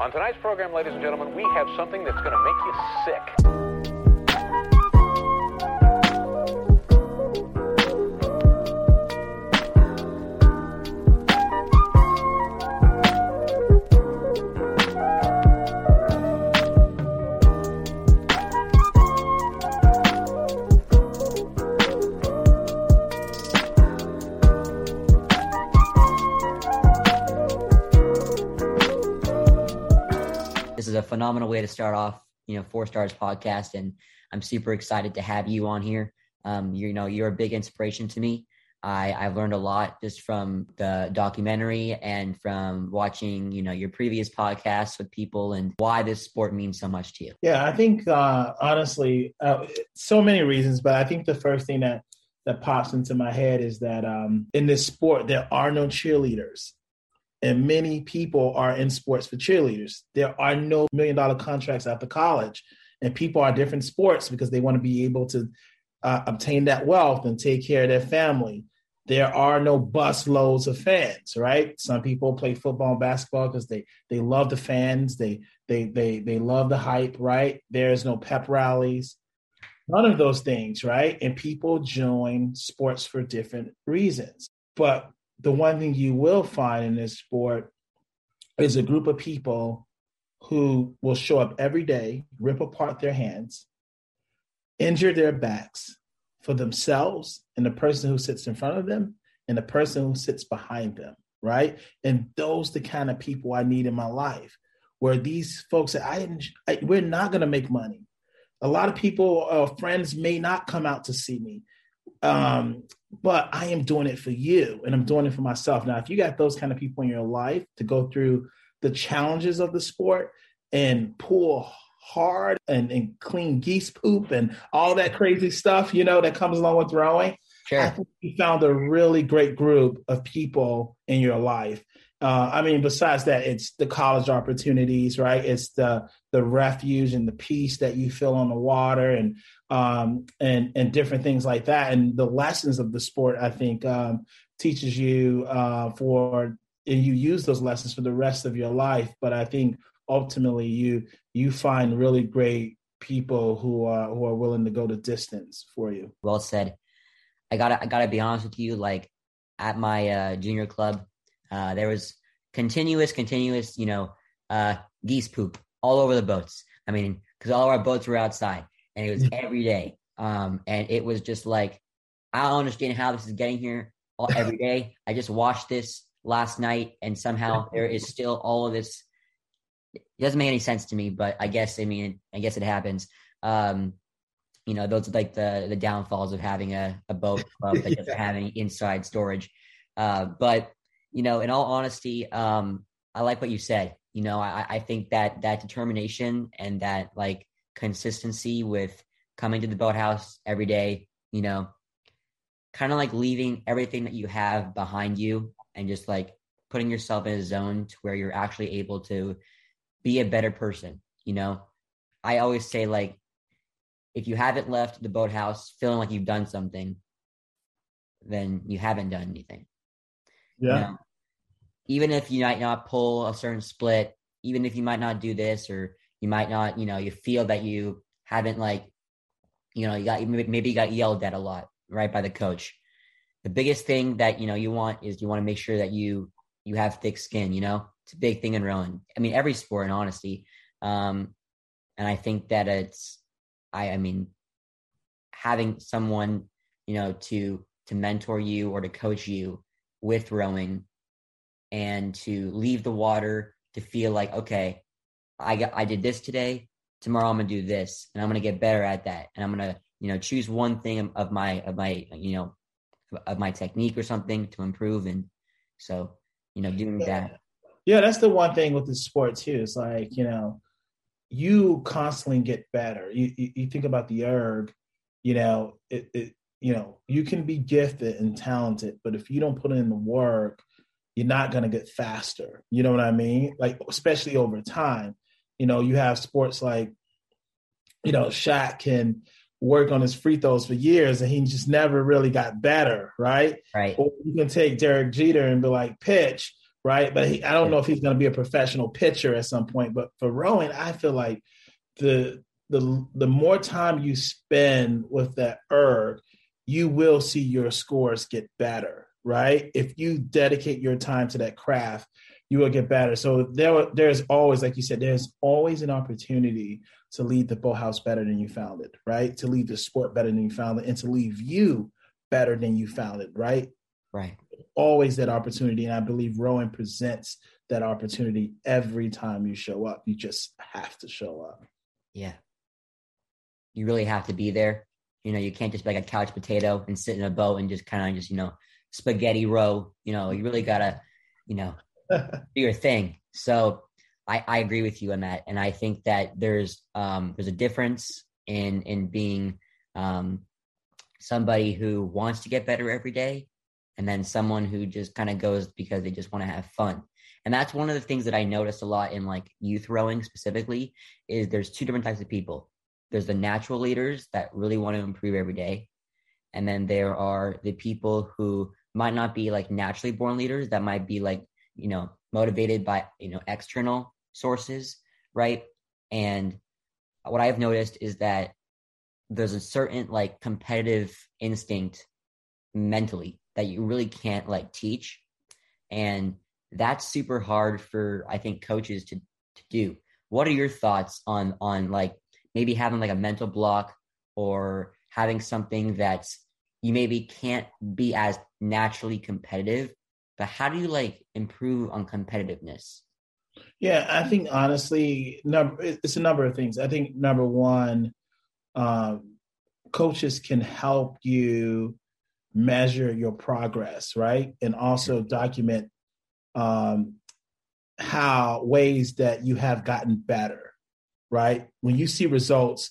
On tonight's program, ladies and gentlemen, we have something that's going to make you sick. Phenomenal way to start off, you know, Four Stars podcast. And I'm super excited to have you on here. Um, you know, you're a big inspiration to me. I, I've learned a lot just from the documentary and from watching, you know, your previous podcasts with people and why this sport means so much to you. Yeah, I think uh, honestly, uh, so many reasons, but I think the first thing that that pops into my head is that um, in this sport there are no cheerleaders and many people are in sports for cheerleaders. There are no million dollar contracts after college, and people are different sports because they want to be able to uh, obtain that wealth and take care of their family. There are no bus loads of fans, right? Some people play football and basketball because they they love the fans, they they they they love the hype, right? There's no pep rallies, none of those things, right? And people join sports for different reasons. But the one thing you will find in this sport is a group of people who will show up every day, rip apart their hands, injure their backs for themselves and the person who sits in front of them and the person who sits behind them, right? And those the kind of people I need in my life, where these folks say, I, I we're not going to make money. A lot of people, uh, friends may not come out to see me. Um, but I am doing it for you and I'm doing it for myself. Now, if you got those kind of people in your life to go through the challenges of the sport and pull hard and, and clean geese poop and all that crazy stuff, you know, that comes along with rowing. Sure. I think you found a really great group of people in your life uh, I mean, besides that, it's the college opportunities, right? It's the the refuge and the peace that you feel on the water, and um, and and different things like that. And the lessons of the sport, I think, um, teaches you uh, for and you use those lessons for the rest of your life. But I think ultimately, you you find really great people who are who are willing to go the distance for you. Well said. I gotta I gotta be honest with you. Like at my uh, junior club, uh, there was continuous, continuous, you know, uh, geese poop all over the boats. I mean, because all of our boats were outside, and it was every day. Um, and it was just like, I don't understand how this is getting here all, every day. I just watched this last night, and somehow there is still all of this. It doesn't make any sense to me, but I guess I mean, I guess it happens. Um, you know, those are like the the downfalls of having a, a boat club that doesn't have any inside storage. Uh, but you know, in all honesty, um, I like what you said. You know, I, I think that that determination and that like consistency with coming to the boathouse every day, you know, kind of like leaving everything that you have behind you and just like putting yourself in a zone to where you're actually able to be a better person. You know, I always say like, if you haven't left the boathouse feeling like you've done something, then you haven't done anything. Yeah. You know? Even if you might not pull a certain split, even if you might not do this, or you might not, you know, you feel that you haven't like, you know, you got maybe you got yelled at a lot, right, by the coach. The biggest thing that you know you want is you want to make sure that you you have thick skin. You know, it's a big thing in rowing. I mean, every sport, in honesty. Um, and I think that it's, I, I mean, having someone, you know, to to mentor you or to coach you with rowing and to leave the water to feel like okay i got i did this today. Tomorrow i'm gonna do this and i'm gonna get better at that. And i'm gonna you know choose one thing of my of my you know of my technique or something to improve. And so you know doing that. Yeah that's the one thing with the sport too. It's like you know you constantly get better. You you, you think about the erg you know it, it you know, you can be gifted and talented, but if you don't put in the work, you're not going to get faster. You know what I mean? Like, especially over time. You know, you have sports like, you know, Shaq can work on his free throws for years and he just never really got better, right? Right. Or you can take Derek Jeter and be like, pitch, right? But he, I don't know if he's going to be a professional pitcher at some point. But for rowing, I feel like the the the more time you spend with that erg, you will see your scores get better, right? If you dedicate your time to that craft, you will get better. So there, there's always, like you said, there's always an opportunity to leave the boathouse better than you found it, right? To leave the sport better than you found it, and to leave you better than you found it, right? Right. Always that opportunity, and I believe rowing presents that opportunity every time you show up. You just have to show up. Yeah. You really have to be there. You know, you can't just be like a couch potato and sit in a boat and just kind of just, you know, spaghetti row. You know, you really gotta, you know, do your thing. So I, I agree with you on that. And I think that there's um there's a difference in in being um somebody who wants to get better every day and then someone who just kind of goes because they just want to have fun. And that's one of the things that I noticed a lot in like youth rowing specifically is there's two different types of people. There's the natural leaders that really want to improve every day. And then there are the people who might not be like naturally born leaders that might be like, you know, motivated by, you know, external sources, right? And what I've noticed is that there's a certain like competitive instinct mentally that you really can't like teach. And that's super hard for I think coaches to to do. What are your thoughts on on like maybe having like a mental block or having something that's you maybe can't be as naturally competitive, but how do you like improve on competitiveness? Yeah, I think honestly, number it's a number of things. I think number one, um, coaches can help you measure your progress, right, and also document um, how ways that you have gotten better, right? When you see results,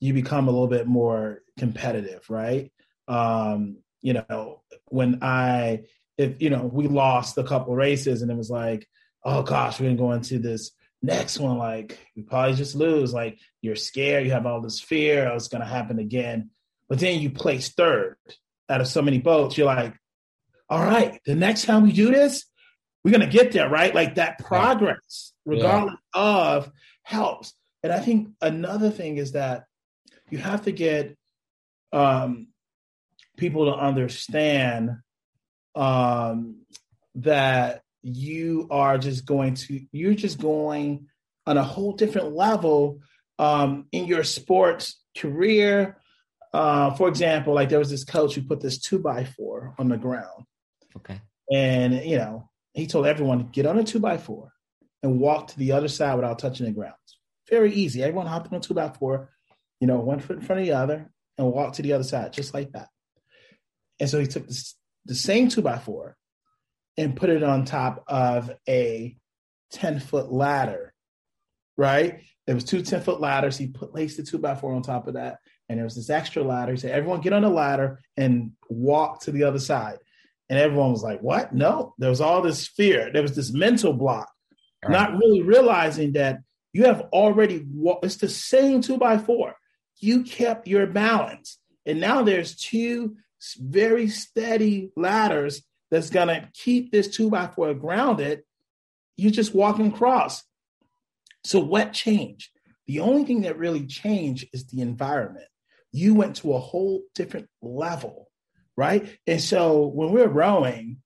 you become a little bit more competitive, right? Um, you know, when I, if you know, we lost a couple races and it was like, oh gosh, we're gonna go into this next one, like we probably just lose. Like you're scared, you have all this fear, oh, it's gonna happen again. But then you place third out of so many boats, you're like, all right, the next time we do this, we're going to get there, right? Like that progress, regardless yeah. of, helps. And I think another thing is that you have to get um, people to understand um, that you are just going to, you're just going on a whole different level um, in your sports career. Uh, for example, like there was this coach who put this two by four on the ground. Okay. And, you know, he told everyone to get on a two by four and walk to the other side without touching the ground. Very easy. Everyone hopped on a two by four, you know, one foot in front of the other and walked to the other side, just like that. And so he took this, the same two by four and put it on top of a 10 foot ladder, right? There was two 10 foot ladders. He put placed the two by four on top of that. And there was this extra ladder. He said, everyone get on the ladder and walk to the other side. And everyone was like, what? No, there was all this fear. There was this mental block, right. not really realizing that you have already, it's the same two by four. You kept your balance. And now there's two very steady ladders that's going to keep this two by four grounded. You're just walking across. So, what changed? The only thing that really changed is the environment. You went to a whole different level right? And so when we're rowing,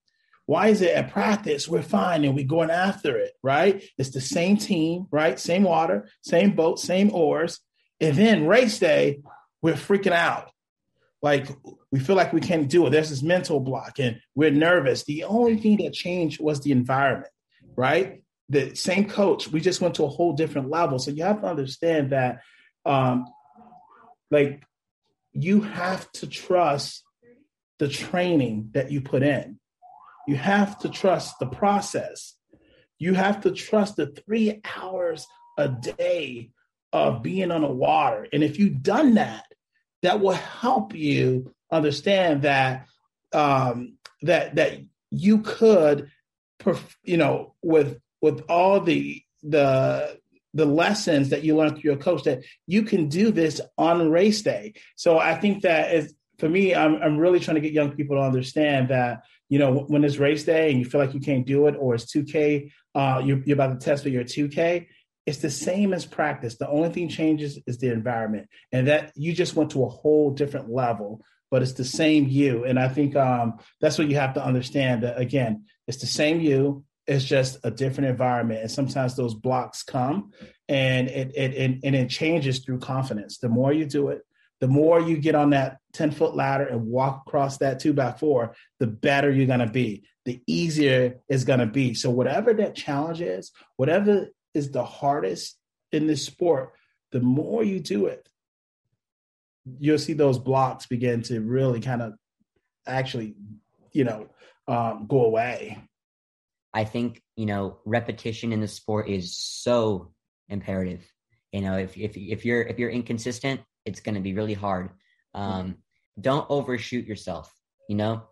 why is it at practice we're fine and we're going after it, right? It's the same team, right? Same water, same boat, same oars. And then race day, we're freaking out. Like we feel like we can't do it. There's this mental block and we're nervous. The only thing that changed was the environment, right? The same coach, we just went to a whole different level. So you have to understand that um like you have to trust the training that you put in. You have to trust the process. You have to trust the three hours a day of being on the water. And if you've done that, that will help you understand that um, that that you could, you know, with with all the the the lessons that you learned through your coach that you can do this on race day. So I think that is for me, I'm I'm really trying to get young people to understand that you know when it's race day and you feel like you can't do it, or it's 2K, uh, you're, you're about to test for your 2K. It's the same as practice. The only thing changes is the environment, and that you just went to a whole different level. But it's the same you, and I think um, that's what you have to understand. That again, it's the same you. It's just a different environment, and sometimes those blocks come, and it it, it and it changes through confidence. The more you do it, the more you get on that 10 foot ladder and walk across that two by four, the better you're going to be, the easier it's going to be. So, whatever that challenge is, whatever is the hardest in this sport, the more you do it, you'll see those blocks begin to really kind of actually, you know, um, go away. I think, you know, repetition in the sport is so imperative. You know, if, if, if you're, if you're inconsistent, it's going to be really hard. Um, don't overshoot yourself, you know,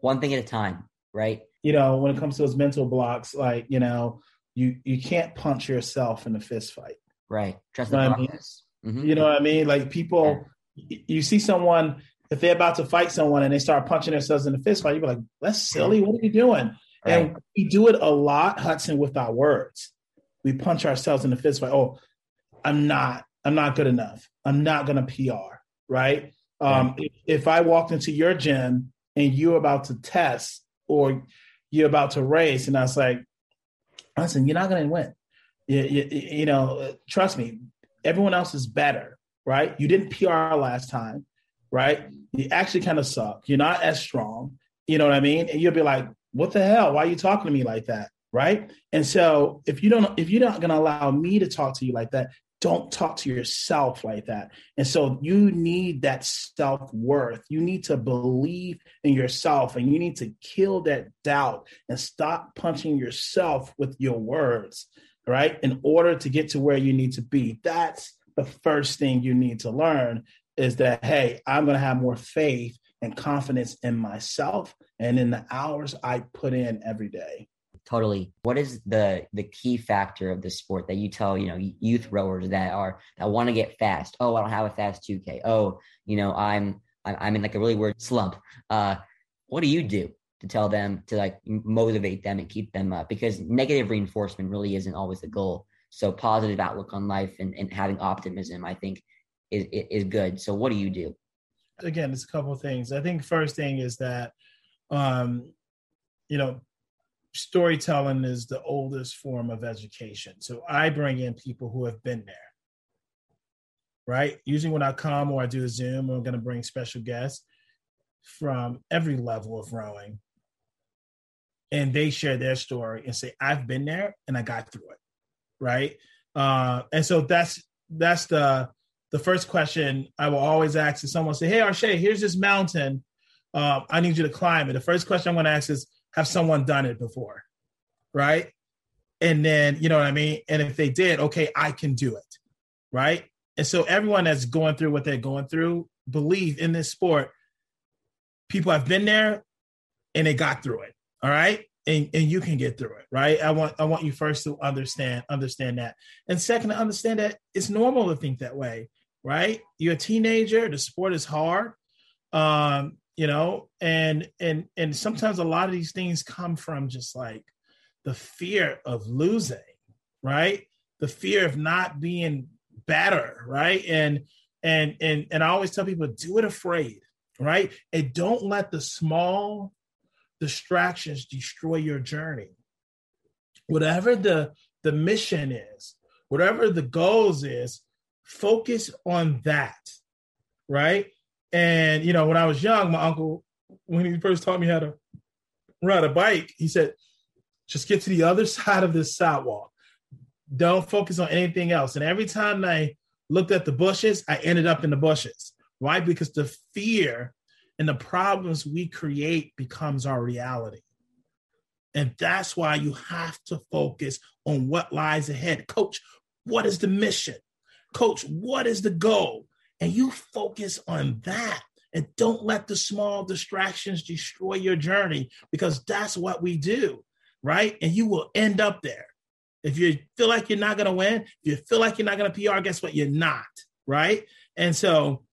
one thing at a time, right? You know, when it comes to those mental blocks, like, you know, you, you can't punch yourself in a fist fight. Right. Trust you the know process. I mean? mm-hmm. You know what I mean? Like people, yeah. you see someone, if they're about to fight someone and they start punching themselves in the fist fight, you're like, that's silly. What are you doing? Right. And we do it a lot, Hudson, with our words. We punch ourselves in the fist fight. Oh, I'm not I'm not good enough. I'm not going to PR, right? Um, if, if I walked into your gym and you're about to test or you're about to race, and I was like, listen, you're not going to win. You, you, you, know, trust me, everyone else is better, right? You didn't PR last time, right? You actually kind of suck. You're not as strong. You know what I mean? And you'll be like, what the hell? Why are you talking to me like that? Right. And so if you don't, if you're not going to allow me to talk to you like that, don't talk to yourself like that. And so you need that self worth. You need to believe in yourself and you need to kill that doubt and stop punching yourself with your words, right? In order to get to where you need to be. That's the first thing you need to learn is that, hey, I'm going to have more faith and confidence in myself and in the hours I put in every day totally what is the the key factor of the sport that you tell you know youth rowers that are that want to get fast? Oh i don't have a fast 2k oh you know i'm i'm in like a really weird slump. Uh what do you do to tell them to like motivate them and keep them up? Because negative reinforcement really isn't always the goal. So positive outlook on life and, and having optimism i think is is good. So what do you do? Again it's a couple things. I think first thing is that um you know storytelling is the oldest form of education. So I bring in people who have been there, right? Usually when I come or I do a Zoom, I'm going to bring special guests from every level of rowing. And they share their story and say, I've been there and I got through it. Right. Uh, and so that's that's the the first question I will always ask is someone say, Hey Arshay, here's this mountain. Uh, I need you to climb it. The first question I'm going to ask is, have someone done it before? Right. And then, you know what I mean? And if they did, okay, I can do it. Right. And so everyone that's going through what they're going through, believe in this sport, people have been there and they got through it. All right. And, and you can get through it, right? I want I want you first to understand understand that, and second to understand that it's normal to think that way, right? You're a teenager. The sport is hard. Um, you know and and and sometimes a lot of these things come from just like the fear of losing right? The fear of not being better right? And and and and i always tell people do it afraid right? And don't let the small distractions destroy your journey. Whatever the the mission is whatever the goals is focus on that right and you know, when I was young, my uncle, when he first taught me how to ride a bike, he said, "Just get to the other side of this sidewalk. Don't focus on anything else." And every time I looked at the bushes, I ended up in the bushes. Why? Because the fear and the problems we create becomes our reality. And that's why you have to focus on what lies ahead. Coach, what is the mission? Coach, what is the goal? And you focus on that and don't let the small distractions destroy your journey because that's what we do, right? And you will end up there. If you feel like you're not going to win, if you feel like you're not going to PR, guess what? You're not, right? And so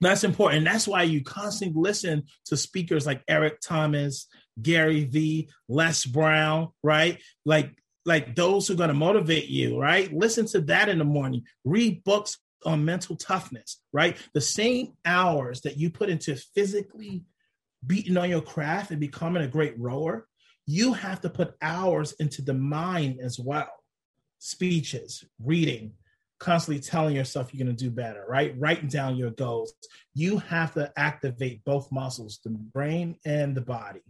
That's important. That's why you constantly listen to speakers like Eric Thomas, Gary Vee, Les Brown, right? Like like those who are going to motivate you, right? Listen to that in the morning. Read books on mental toughness, right? The same hours that you put into physically beating on your craft and becoming a great rower, you have to put hours into the mind as well. Speeches, reading, constantly telling yourself you're going to do better, right? Writing down your goals. You have to activate both muscles, the brain and the body,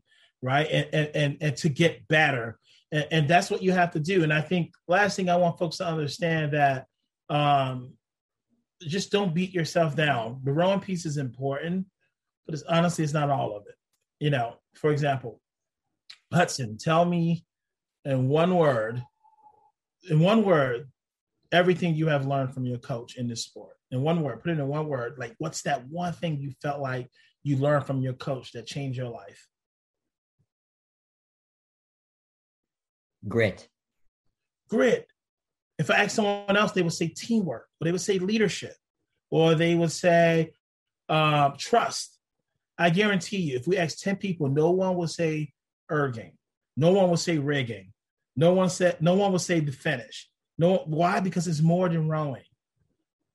right? And and and, and to get better. And, and, that's what you have to do. And I think last thing I want folks to understand that um just don't beat yourself down. The rowing piece is important, but it's honestly it's not all of it. You know, for example, Hudson, tell me in one word, in one word, everything you have learned from your coach in this sport. In one word, put it in one word. Like, what's that one thing you felt like you learned from your coach that changed your life? Grit. Grit. If I ask someone else, they would say teamwork, or they would say leadership, or they would say uh, trust. I guarantee you, if we ask 10 people, no one will say erging. No one will say rigging. No one said no one will say the finish. No, why? Because it's more than rowing.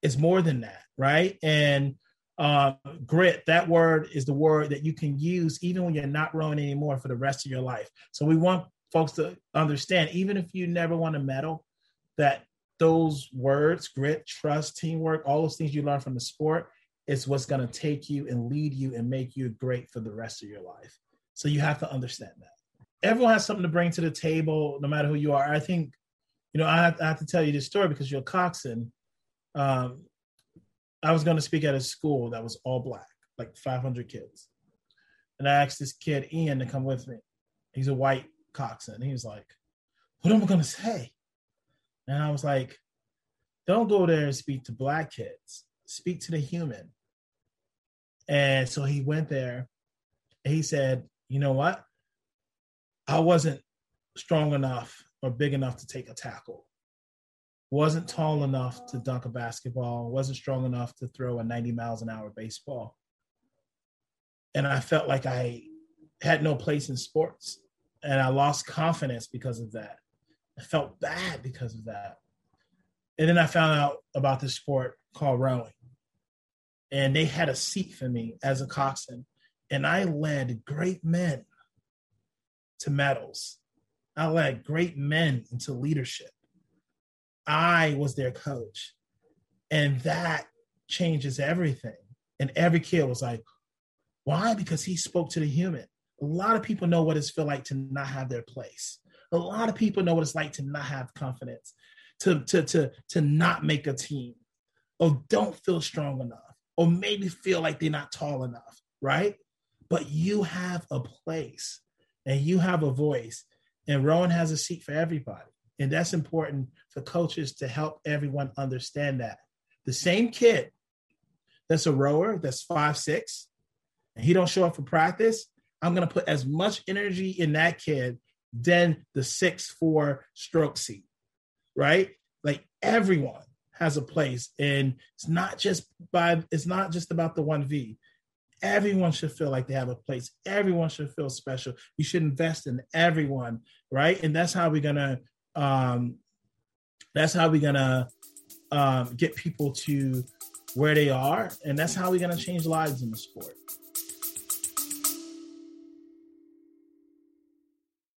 It's more than that, right? And uh, grit, that word is the word that you can use even when you're not rowing anymore for the rest of your life. So we want folks to understand, even if you never won a medal, that those words, grit, trust, teamwork, all those things you learn from the sport is what's going to take you and lead you and make you great for the rest of your life. So you have to understand that. Everyone has something to bring to the table, no matter who you are. I think you know, I have, I have, to tell you this story because you're a coxswain. Um, I was going to speak at a school that was all black, like 500 kids. And I asked this kid, Ian, to come with me. He's a white coxswain. He was like, What am I going to say? And I was like, Don't go there and speak to black kids, speak to the human. And so he went there. he said, You know what? I wasn't strong enough or big enough to take a tackle, wasn't tall enough to dunk a basketball, wasn't strong enough to throw a 90 miles an hour baseball. And I felt like I had no place in sports. And I lost confidence because of that. I felt bad because of that. And then I found out about this sport called rowing. And they had a seat for me as a coxswain. And I led great men to medals I led great men into leadership. I was their coach. And that changes everything. And every kid was like, why? Because he spoke to the human. A lot of people know what it's feel like to not have their place. A lot of people know what it's like to not have confidence, to, to, to, to not make a team, or don't feel strong enough, or maybe feel like they're not tall enough, right? But you have a place and you have a voice and rowing has a seat for everybody. And that's important for coaches to help everyone understand that. The same kid that's a rower that's five six, and he don't show up for practice, I'm gonna put as much energy in that kid than the six four stroke seat, right? Like everyone has a place, and it's not just by it's not just about the one V. Everyone should feel like they have a place. Everyone should feel special. You should invest in everyone, right? And that's how we're gonna um that's how we're gonna um get people to where they are, and that's how we're gonna change lives in the sport.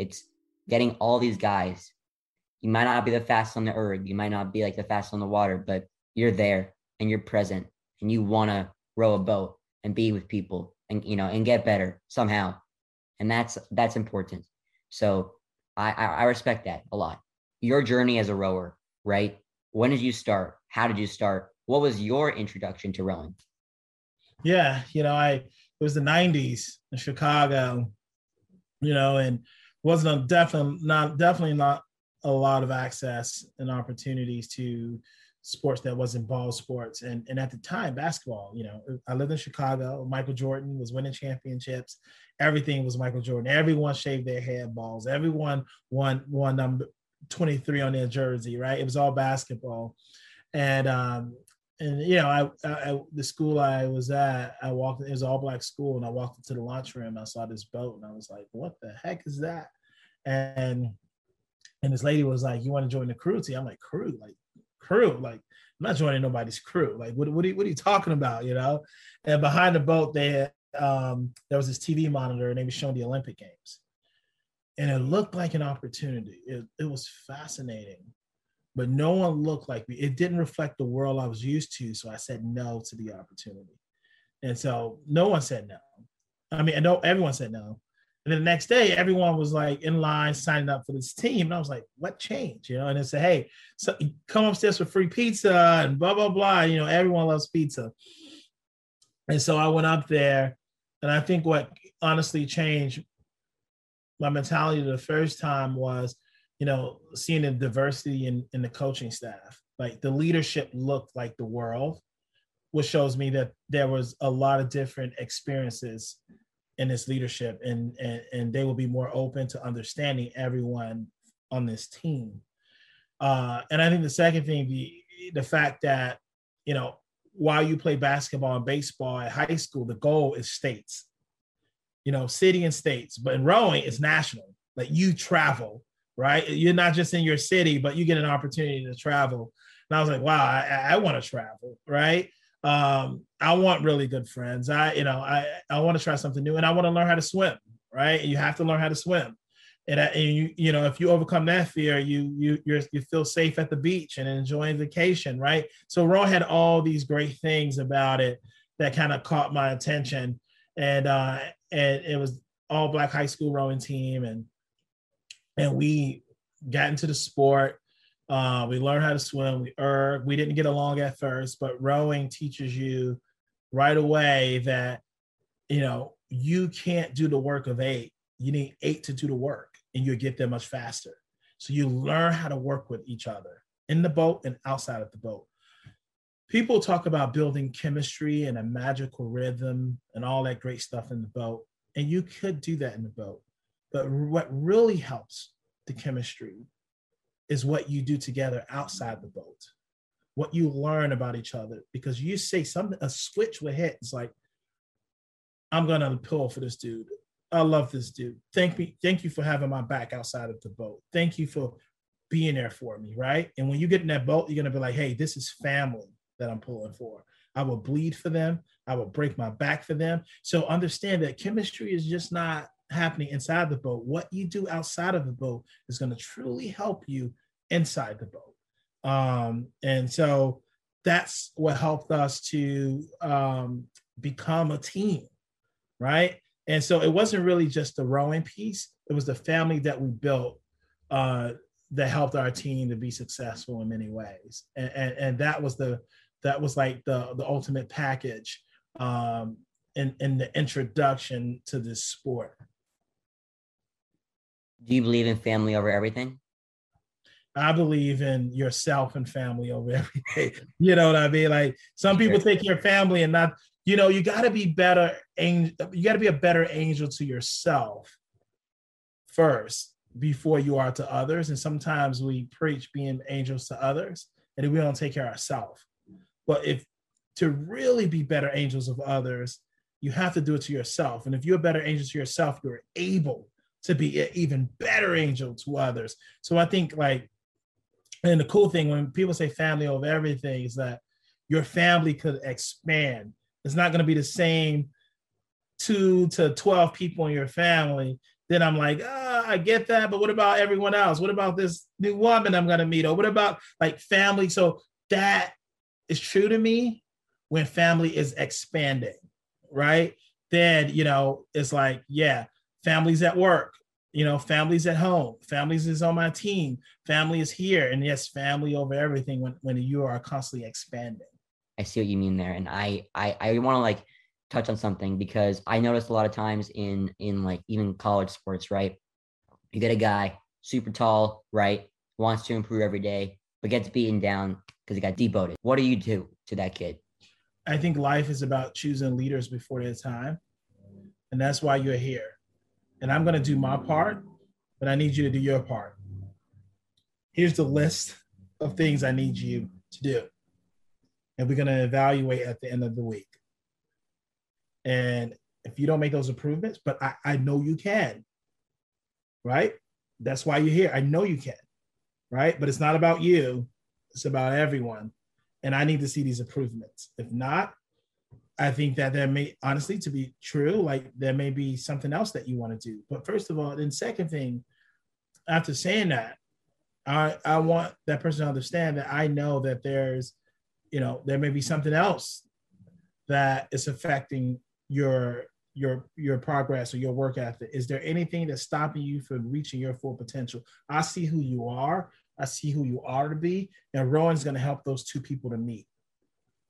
It's getting all these guys. You might not be the fastest on the erg, you might not be like the fastest on the water, but you're there and you're present and you want to row a boat and be with people and you know and get better somehow. And that's that's important. So I I, I respect that a lot. Your journey as a rower, right? when did you start? How did you start? What was your introduction to rowing? Yeah, you know, I it was the '90s in Chicago, you know, and wasn't a definitely not definitely not a lot of access and opportunities to sports that wasn't ball sports. And and at the time, basketball, you know, I lived in Chicago. Michael Jordan was winning championships. Everything was Michael Jordan. Everyone shaved their head balls. Everyone won won number 23 on their jersey, right? It was all basketball. And um, and you know, I, I, the school I was at, I walked. It was all black school, and I walked into the lunchroom. And I saw this boat, and I was like, "What the heck is that?" And and this lady was like, "You want to join the crew team?" I'm like, "Crew? Like crew? Like I'm not joining nobody's crew. Like what what are you, what are you talking about? You know?" And behind the boat, had, um, there was this TV monitor, and they were showing the Olympic Games, and it looked like an opportunity. It it was fascinating but no one looked like me. It didn't reflect the world I was used to. So I said no to the opportunity. And so no one said no. I mean, I know everyone said no. And then the next day, everyone was like in line signing up for this team. And I was like, what changed? You know, and they said, hey, so come upstairs for free pizza and blah, blah, blah. You know, everyone loves pizza. And so I went up there. And I think what honestly changed my mentality the first time was you know, seeing the diversity in, in the coaching staff. Like the leadership looked like the world, which shows me that there was a lot of different experiences in this leadership and, and, and they will be more open to understanding everyone on this team. Uh, and I think the second thing, the, the fact that, you know, while you play basketball and baseball at high school, the goal is states, you know, city and states, but in rowing, it's national. Like you travel right? You're not just in your city, but you get an opportunity to travel. And I was like, wow, I, I want to travel, right? Um, I want really good friends. I, you know, I, I want to try something new and I want to learn how to swim, right? You have to learn how to swim. And, and you, you know, if you overcome that fear, you, you, you you feel safe at the beach and enjoying vacation, right? So Raw had all these great things about it that kind of caught my attention. And, uh, and it was all black high school rowing team and and we got into the sport. Uh, we learned how to swim. We erg. We didn't get along at first, but rowing teaches you right away that you know you can't do the work of eight. You need eight to do the work, and you'll get there much faster. So you learn how to work with each other in the boat and outside of the boat. People talk about building chemistry and a magical rhythm and all that great stuff in the boat, and you could do that in the boat. But what really helps the chemistry is what you do together outside the boat, what you learn about each other. Because you say something, a switch will hit. It's like, I'm gonna pull for this dude. I love this dude. Thank me, thank you for having my back outside of the boat. Thank you for being there for me, right? And when you get in that boat, you're gonna be like, hey, this is family that I'm pulling for. I will bleed for them. I will break my back for them. So understand that chemistry is just not happening inside the boat, what you do outside of the boat is going to truly help you inside the boat. Um, and so that's what helped us to um, become a team, right? And so it wasn't really just the rowing piece, it was the family that we built uh, that helped our team to be successful in many ways. And, and, and that was the that was like the the ultimate package um, in, in the introduction to this sport. Do you believe in family over everything? I believe in yourself and family over everything. you know what I mean? Like some people take your family and not, you know, you got to be better. Angel, you got to be a better angel to yourself first before you are to others. And sometimes we preach being angels to others and we don't take care of ourselves. But if to really be better angels of others, you have to do it to yourself. And if you're a better angel to yourself, you're able to be an even better angel to others. So I think like, and the cool thing when people say family over everything is that your family could expand. It's not going to be the same two to 12 people in your family. Then I'm like, oh, I get that. But what about everyone else? What about this new woman I'm going to meet? Or what about like family? So that is true to me when family is expanding, right? Then, you know, it's like, yeah, families at work you know, families at home, families is on my team, family is here, and yes, family over everything when when you are constantly expanding. I see what you mean there, and I I I want to like touch on something because I noticed a lot of times in in like even college sports, right? You get a guy super tall, right? Wants to improve every day, but gets beaten down because he got devoted. What do you do to that kid? I think life is about choosing leaders before their time, and that's why you're here and I'm going to do my part, but I need you to do your part. Here's the list of things I need you to do. And we're going to evaluate at the end of the week. And if you don't make those improvements, but I, I know you can, right? That's why you're here. I know you can, right? But it's not about you, it's about everyone. And I need to see these improvements. If not, I think that there may honestly to be true, like there may be something else that you want to do. But first of all, then second thing, after saying that, I I want that person to understand that I know that there's, you know, there may be something else that is affecting your your your progress or your work ethic. Is there anything that's stopping you from reaching your full potential? I see who you are. I see who you are to be, and rowing's going to help those two people to meet.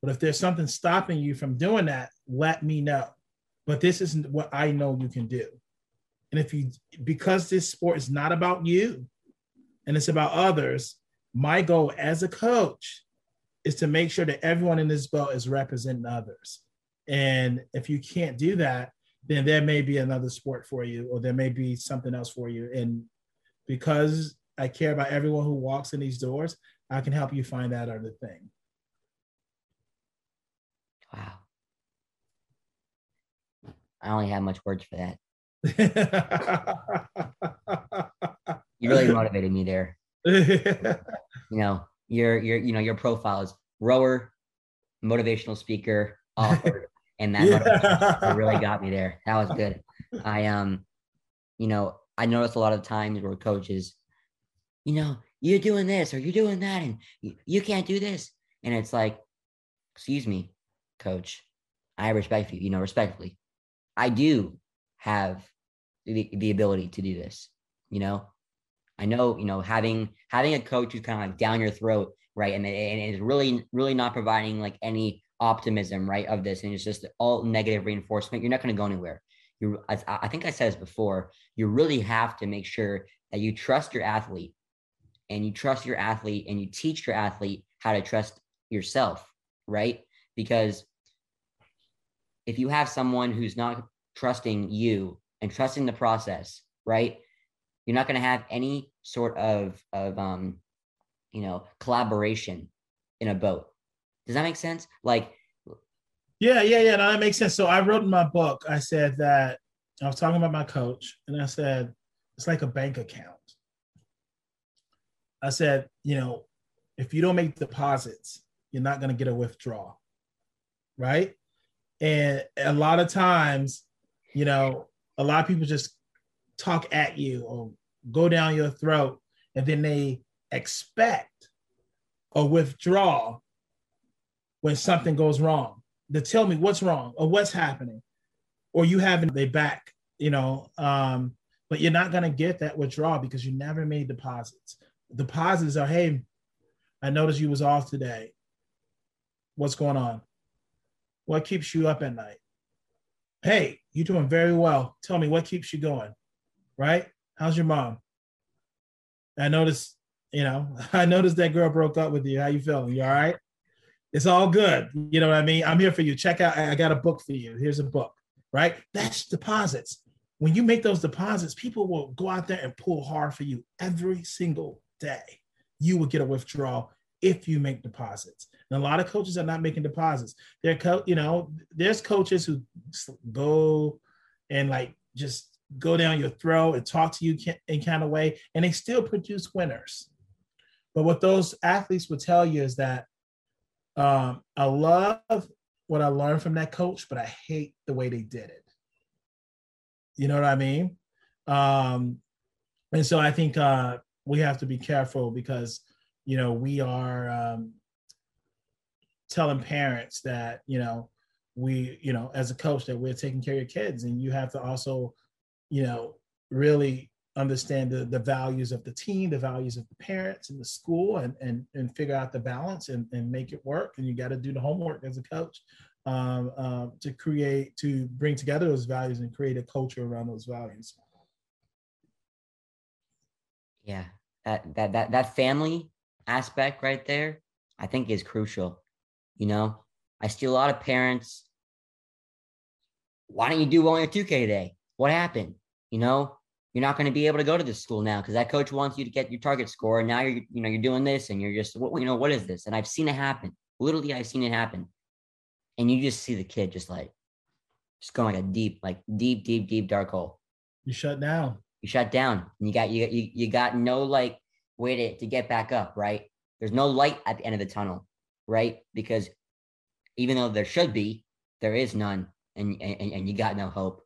But if there's something stopping you from doing that, let me know. But this isn't what I know you can do. And if you, because this sport is not about you and it's about others, my goal as a coach is to make sure that everyone in this boat is representing others. And if you can't do that, then there may be another sport for you, or there may be something else for you. And because I care about everyone who walks in these doors, I can help you find that other thing. Wow. I only have much words for that. you really motivated me there. you know, your your you know your profile is rower, motivational speaker, author, and that yeah. really got me there. That was good. I um, you know, I noticed a lot of times where coaches, you know, you're doing this or you're doing that, and you, you can't do this, and it's like, excuse me, coach, I respect you, you know, respectfully. I do have the, the ability to do this, you know. I know, you know, having having a coach who's kind of like down your throat, right? And, and is really, really not providing like any optimism, right, of this, and it's just all negative reinforcement, you're not going to go anywhere. You, I, I think I said this before. You really have to make sure that you trust your athlete, and you trust your athlete, and you teach your athlete how to trust yourself, right? Because if you have someone who's not trusting you and trusting the process, right? You're not going to have any sort of of um, you know, collaboration in a boat. Does that make sense? Like, yeah, yeah, yeah. No, that makes sense. So I wrote in my book, I said that I was talking about my coach, and I said it's like a bank account. I said, you know, if you don't make deposits, you're not going to get a withdrawal, right? And a lot of times, you know, a lot of people just talk at you or go down your throat, and then they expect or withdraw when something goes wrong to tell me what's wrong or what's happening, or you haven't they back, you know. Um, but you're not gonna get that withdrawal because you never made deposits. Deposits are, hey, I noticed you was off today. What's going on? What keeps you up at night? Hey, you're doing very well. Tell me what keeps you going, right? How's your mom? I noticed, you know, I noticed that girl broke up with you. How you feeling? You all right? It's all good. You know what I mean? I'm here for you. Check out, I got a book for you. Here's a book, right? That's deposits. When you make those deposits, people will go out there and pull hard for you every single day. You will get a withdrawal if you make deposits. And a lot of coaches are not making deposits. They're, co- you know, there's coaches who go and like just go down your throat and talk to you in kind of way, and they still produce winners. But what those athletes would tell you is that um, I love what I learned from that coach, but I hate the way they did it. You know what I mean? Um, and so I think uh, we have to be careful because you know we are um, telling parents that you know we you know as a coach that we're taking care of your kids and you have to also you know really understand the, the values of the team, the values of the parents and the school, and and and figure out the balance and, and make it work. And you got to do the homework as a coach um, um, to create to bring together those values and create a culture around those values. Yeah, that that that that family aspect right there, I think is crucial. You know, I see a lot of parents. Why don't you do well on your 2K today? What happened? You know, you're not going to be able to go to this school now because that coach wants you to get your target score. And now you're, you know, you're doing this and you're just, what, you know, what is this? And I've seen it happen. Literally, I've seen it happen. And you just see the kid just like, just going like a deep, like deep, deep, deep dark hole. You shut down. You shut down. And you got, you, you, you got no like way to, to get back up, right? There's no light at the end of the tunnel, right? Because even though there should be, there is none. And, and, and you got no hope,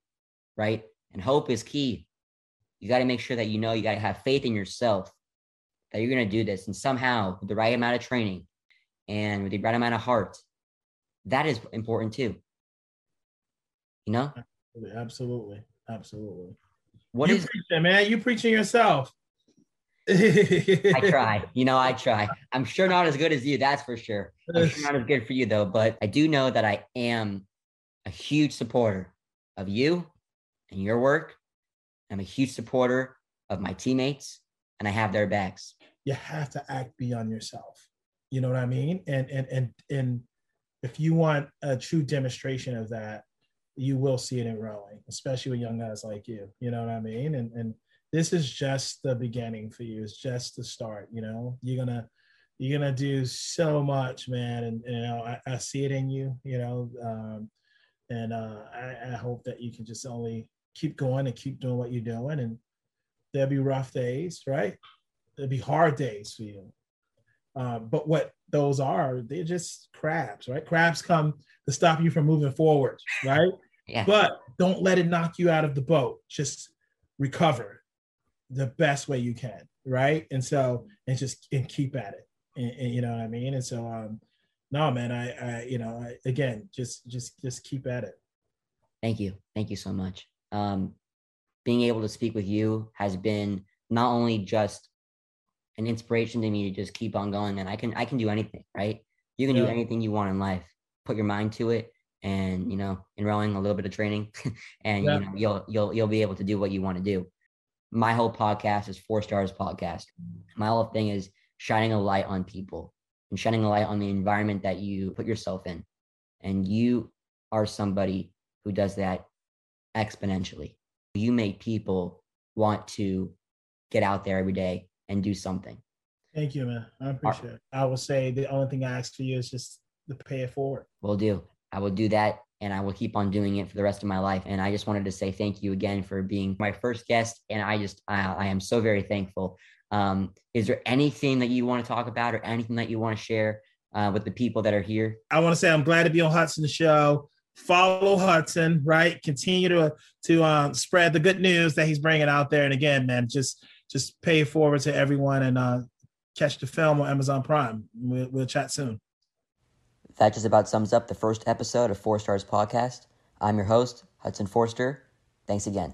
right? And hope is key you got to make sure that you know you got to have faith in yourself that you're going to do this and somehow with the right amount of training and with the right amount of heart that is important too you know absolutely absolutely what you is preaching, man you preaching yourself i try you know i try i'm sure not as good as you that's for sure i'm sure not as good for you though but i do know that i am a huge supporter of you and your work I'm a huge supporter of my teammates and I have their backs. You have to act beyond yourself. You know what I mean? And and and and if you want a true demonstration of that, you will see it in rowing, especially with young guys like you. You know what I mean? And and this is just the beginning for you. It's just the start. You know, you're gonna you're gonna do so much, man. And, you know, I, I, see it in you. You know, um, and uh, I, I hope that you can just only keep going and keep doing what you're doing. And there'll be rough days, right? There'll be hard days for you. Uh, but what those are, they're just crabs, right? Crabs come to stop you from moving forward, right? yeah. But don't let it knock you out of the boat. Just recover the best way you can, right? And so, and just and keep at it, and, and you know what I mean. And so, um, no, man, I, I, you know, I, again, just, just, just keep at it. Thank you, thank you so much um, being able to speak with you has been not only just an inspiration to me to just keep on going and I can I can do anything, right? You can yeah. do anything you want in life. Put your mind to it and you know, enrolling a little bit of training and yeah. you know, you'll you'll you'll be able to do what you want to do. My whole podcast is four stars podcast. My whole thing is shining a light on people and shining a light on the environment that you put yourself in. And you are somebody who does that exponentially. You make people want to get out there every day and do something. Thank you, man. I appreciate it. I will say the only thing I ask for you is just to pay it forward. We'll do. I will do that and I will keep on doing it for the rest of my life. And I just wanted to say thank you again for being my first guest. And I just, I, I am so very thankful. Um, is there anything that you want to talk about or anything that you want to share uh, with the people that are here? I want to say I'm glad to be on Hudson's Show follow Hudson, right? Continue to to um, spread the good news that he's bringing out there. And again, man, just just pay forward to everyone and uh, catch the film on Amazon Prime. We'll, we'll chat soon. That just about sums up the first episode of Four Stars Podcast. I'm your host, Hudson Forster. Thanks again.